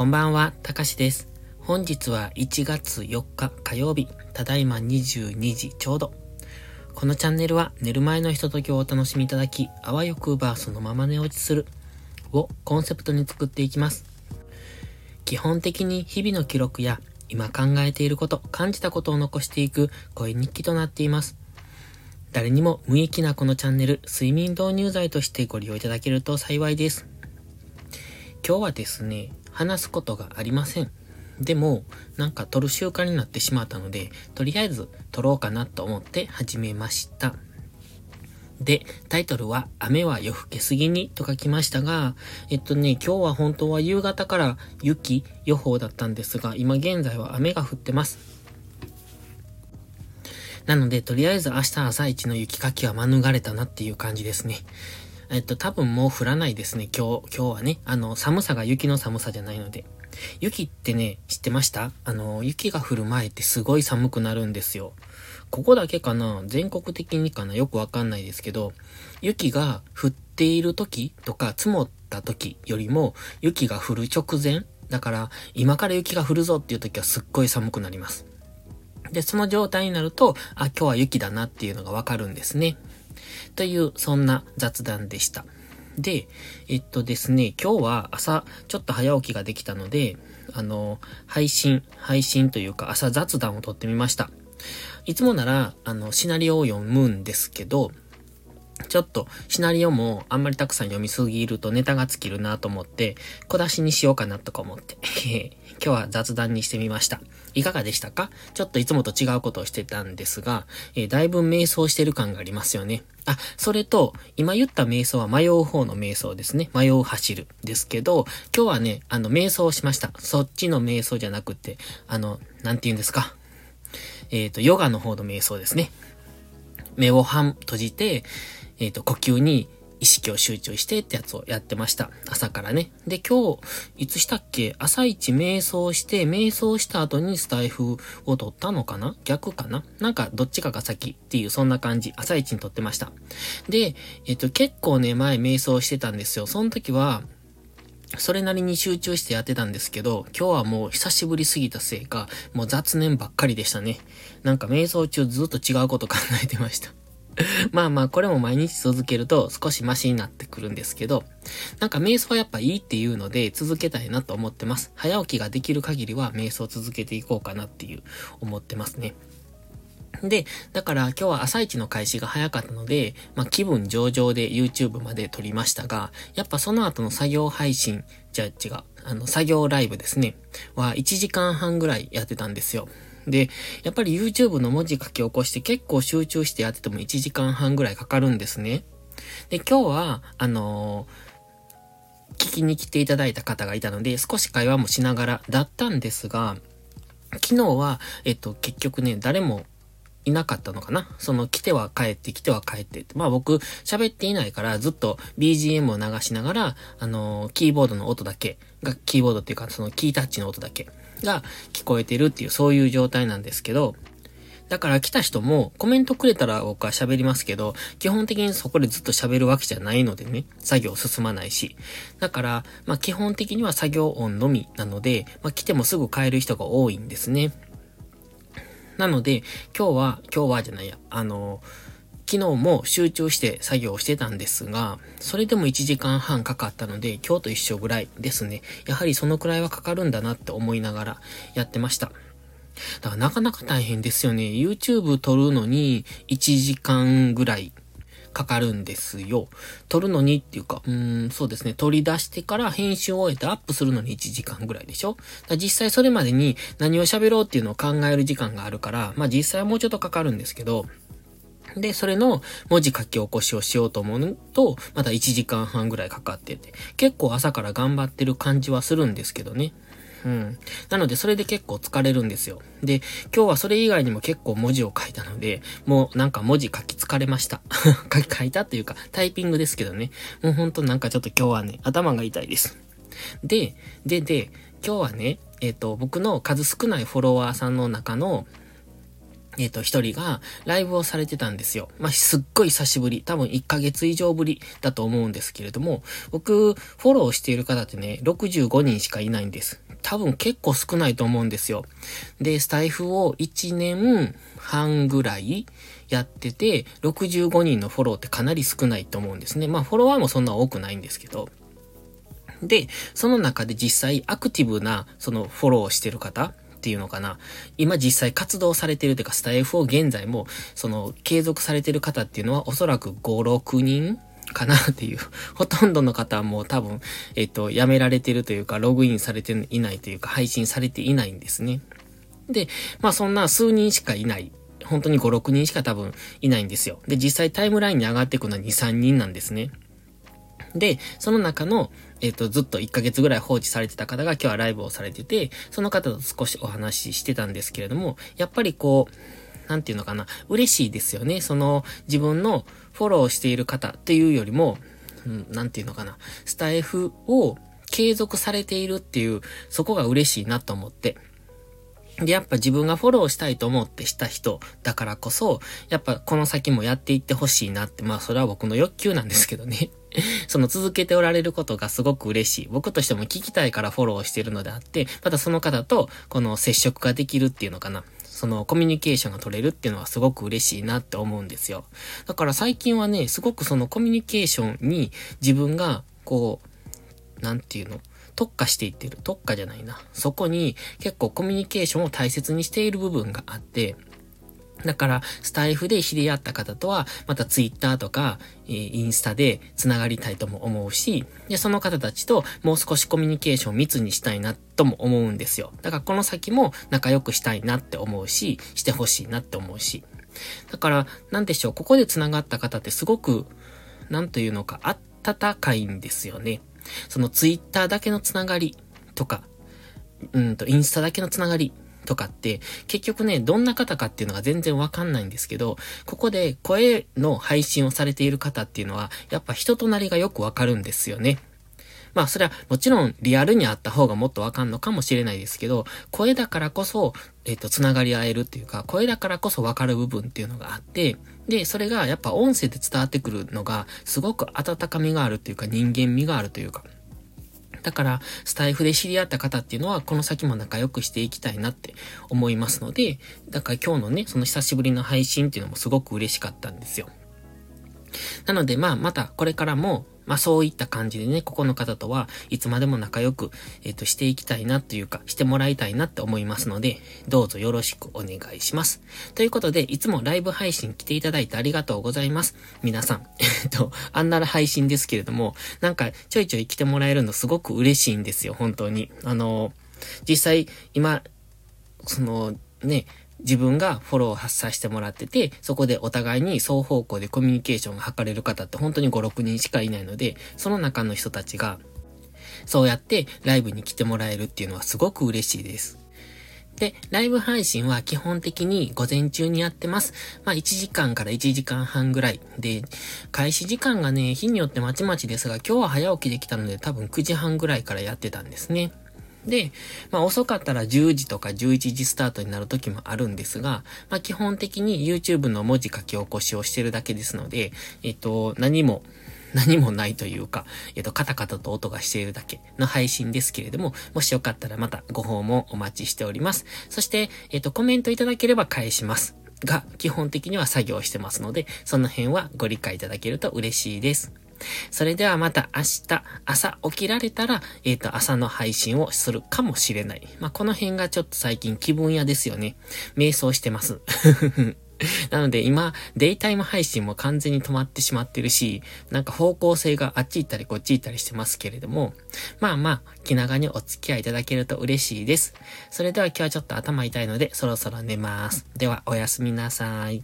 こんばんは、たかしです。本日は1月4日火曜日、ただいま22時ちょうど。このチャンネルは寝る前のひとときをお楽しみいただき、あわよくばそのまま寝落ちするをコンセプトに作っていきます。基本的に日々の記録や今考えていること、感じたことを残していく声日記となっています。誰にも無益なこのチャンネル、睡眠導入剤としてご利用いただけると幸いです。今日はですね、話すことがありません。でも、なんか撮る習慣になってしまったので、とりあえず撮ろうかなと思って始めました。で、タイトルは、雨は夜更けすぎにと書きましたが、えっとね、今日は本当は夕方から雪予報だったんですが、今現在は雨が降ってます。なので、とりあえず明日朝一の雪かきは免れたなっていう感じですね。えっと、多分もう降らないですね、今日、今日はね。あの、寒さが雪の寒さじゃないので。雪ってね、知ってました？あの、雪が降る前ってすごい寒くなるんですよ。ここだけかな？全国的にかな？よくわかんないですけど、雪が降っている時とか積もった時よりも、雪が降る直前だから、今から雪が降るぞっていう時はすっごい寒くなります。で、その状態になると、あ、今日は雪だなっていうのがわかるんですね。という、そんな雑談でした。で、えっとですね、今日は朝、ちょっと早起きができたので、あの、配信、配信というか朝雑談を撮ってみました。いつもなら、あの、シナリオを読むんですけど、ちょっとシナリオもあんまりたくさん読みすぎるとネタが尽きるなと思って、小出しにしようかなとか思って、今日は雑談にしてみました。いかがでしたか？ちょっといつもと違うことをしてたんですが、えー、だいぶ瞑想してる感がありますよね。あ、それと、今言った瞑想は迷う方の瞑想ですね。迷う走るですけど、今日はね、あの、瞑想をしました。そっちの瞑想じゃなくて、あの、なんて言うんですか？えっ、ー、と、ヨガの方の瞑想ですね。目を半閉じて、えっ、ー、と、呼吸に意識を集中してってやつをやってました。朝からね。で、今日、いつしたっけ？朝一瞑想して、瞑想した後にスタイフを取ったのかな？逆かな？なんか、どっちかが先っていう、そんな感じ。朝一に撮ってました。で、えっ、と、結構ね、前瞑想してたんですよ。その時は、それなりに集中してやってたんですけど、今日はもう久しぶりすぎたせいか、もう雑念ばっかりでしたね。なんか瞑想中ずっと違うこと考えてました。まあまあ、これも毎日続けると少しマシになってくるんですけど、なんか瞑想はやっぱいいっていうので続けたいなと思ってます。早起きができる限りは瞑想続けていこうかなっていう思ってますね。で、だから今日は朝一の開始が早かったので、まあ気分上々で YouTube まで撮りましたが、やっぱその後の作業配信、じゃあ違う、あの作業ライブですね、は1時間半ぐらいやってたんですよ。で、やっぱり YouTube の文字書き起こして結構集中してやってても1時間半ぐらいかかるんですね。で、今日は、あのー、聞きに来ていただいた方がいたので、少し会話もしながらだったんですが、昨日は、えっと、結局ね、誰もいなかったのかな？その来ては帰って来ては帰ってって。まあ僕喋っていないからずっと BGM を流しながら、あのー、キーボードの音だけが、キーボードっていうかそのキータッチの音だけが聞こえてるっていうそういう状態なんですけど、だから来た人もコメントくれたら僕は喋りますけど、基本的にそこでずっと喋るわけじゃないのでね、作業進まないし。だから、まあ基本的には作業音のみなので、まあ来てもすぐ帰る人が多いんですね。なので、今日は、今日はじゃないや、あの、昨日も集中して作業してたんですが、それでも1時間半かかったので、今日と一緒ぐらいですね。やはりそのくらいはかかるんだなって思いながらやってました。だからなかなか大変ですよね。YouTube 撮るのに1時間ぐらいかかるんですよ。撮るのにっていうか、うん、そうですね。撮り出してから編集を終えてアップするのに1時間ぐらいでしょ実際それまでに何を喋ろうっていうのを考える時間があるから、まあ実際はもうちょっとかかるんですけど、で、それの文字書き起こしをしようと思うと、また1時間半ぐらいかかってて、結構朝から頑張ってる感じはするんですけどね。うん。なので、それで結構疲れるんですよ。で、今日はそれ以外にも結構文字を書いたので、もうなんか文字書き疲れました。書き書いたっていうか、タイピングですけどね。もうほんとなんかちょっと今日はね、頭が痛いです。で、で、で、今日はね、えっ、ー、と、僕の数少ないフォロワーさんの中の、えっ、と、一人がライブをされてたんですよ。まあ、すっごい久しぶり。多分1ヶ月以上ぶりだと思うんですけれども、僕、フォローしている方ってね、65人しかいないんです。多分結構少ないと思うんですよ。で、スタイフを1年半ぐらいやってて、65人のフォローってかなり少ないと思うんですね。まあ、フォロワーもそんな多くないんですけど。で、その中で実際アクティブな、そのフォローしてる方っていうのかな。今実際活動されてるというか、スタイフを現在も、その、継続されてる方っていうのはおそらく5、6人かなっていう。ほとんどの方はもう多分、えっと、やめられてるというか、ログインされていないというか、配信されていないんですね。で、まあそんな数人しかいない。本当に5、6人しか多分いないんですよ。で、実際タイムラインに上がっていくのは2、3人なんですね。で、その中の、えっ、と、ずっと1ヶ月ぐらい放置されてた方が今日はライブをされてて、その方と少しお話ししてたんですけれども、やっぱりこう、なんていうのかな、嬉しいですよね。その、自分のフォローしている方っていうよりも、うん、なんていうのかな、スタイフを継続されているっていう、そこが嬉しいなと思って。で、やっぱ自分がフォローしたいと思ってした人だからこそ、やっぱこの先もやっていってほしいなって、まあそれは僕の欲求なんですけどね。その続けておられることがすごく嬉しい。僕としても聞きたいからフォローしてるのであって、またその方とこの接触ができるっていうのかな。そのコミュニケーションが取れるっていうのはすごく嬉しいなって思うんですよ。だから最近はね、すごくそのコミュニケーションに自分がこう、なんていうの？特化していってる。特化じゃないな。そこに結構コミュニケーションを大切にしている部分があって、だから、スタイフで知り合った方とは、またツイッターとか、えー、インスタで繋がりたいとも思うし、で、その方たちともう少しコミュニケーションを密にしたいなとも思うんですよ。だからこの先も仲良くしたいなって思うし、してほしいなって思うし。だから、なんでしょう、ここで繋がった方ってすごく、なんというのか、温かいんですよね。そのツイッターだけの繋がりとか、うんと、インスタだけの繋がりとかって、結局ね、どんな方かっていうのが全然わかんないんですけど、ここで声の配信をされている方っていうのは、やっぱ人となりがよくわかるんですよね。まあそれはもちろんリアルにあった方がもっとわかんのかもしれないですけど、声だからこそ、えっ、と、つながり合えるっていうか、声だからこそわかる部分っていうのがあって、で、それがやっぱ音声で伝わってくるのが、すごく温かみがあるっていうか、人間味があるというか、だから、スタイフで知り合った方っていうのは、この先も仲良くしていきたいなって思いますので、だから今日のね、その久しぶりの配信っていうのもすごく嬉しかったんですよ。なので、まあ、またこれからも、まあそういった感じでね、ここの方とはいつまでも仲良く、えっ、ー、と、していきたいなというか、してもらいたいなって思いますので、どうぞよろしくお願いします。ということで、いつもライブ配信来ていただいてありがとうございます。皆さん、えっと、あんなら配信ですけれども、なんかちょいちょい来てもらえるのすごく嬉しいんですよ、本当に。あの、実際、今、その、ね、自分がフォローを発させてもらってて、そこでお互いに双方向でコミュニケーションが図れる方って本当に5、6人しかいないので、その中の人たちが、そうやってライブに来てもらえるっていうのはすごく嬉しいです。で、ライブ配信は基本的に午前中にやってます。まあ1時間から1時間半ぐらい。で、開始時間がね、日によってまちまちですが、今日は早起きできたので多分9時半ぐらいからやってたんですね。で、まあ遅かったら10時とか11時スタートになる時もあるんですが、まあ基本的に YouTube の文字書き起こしをしてるだけですので、えっと、何も、何もないというか、えっと、カタカタと音がしているだけの配信ですけれども、もしよかったらまたご訪問お待ちしております。そして、えっと、コメントいただければ返します。が、基本的には作業してますので、その辺はご理解いただけると嬉しいです。それではまた明日、朝起きられたら、えっ、ー、と、朝の配信をするかもしれない。まあ、この辺がちょっと最近気分屋ですよね。瞑想してます。なので今、デイタイム配信も完全に止まってしまってるし、なんか方向性があっち行ったりこっち行ったりしてますけれども、まあまあ、気長にお付き合いいただけると嬉しいです。それでは今日はちょっと頭痛いので、そろそろ寝ます。では、おやすみなさい。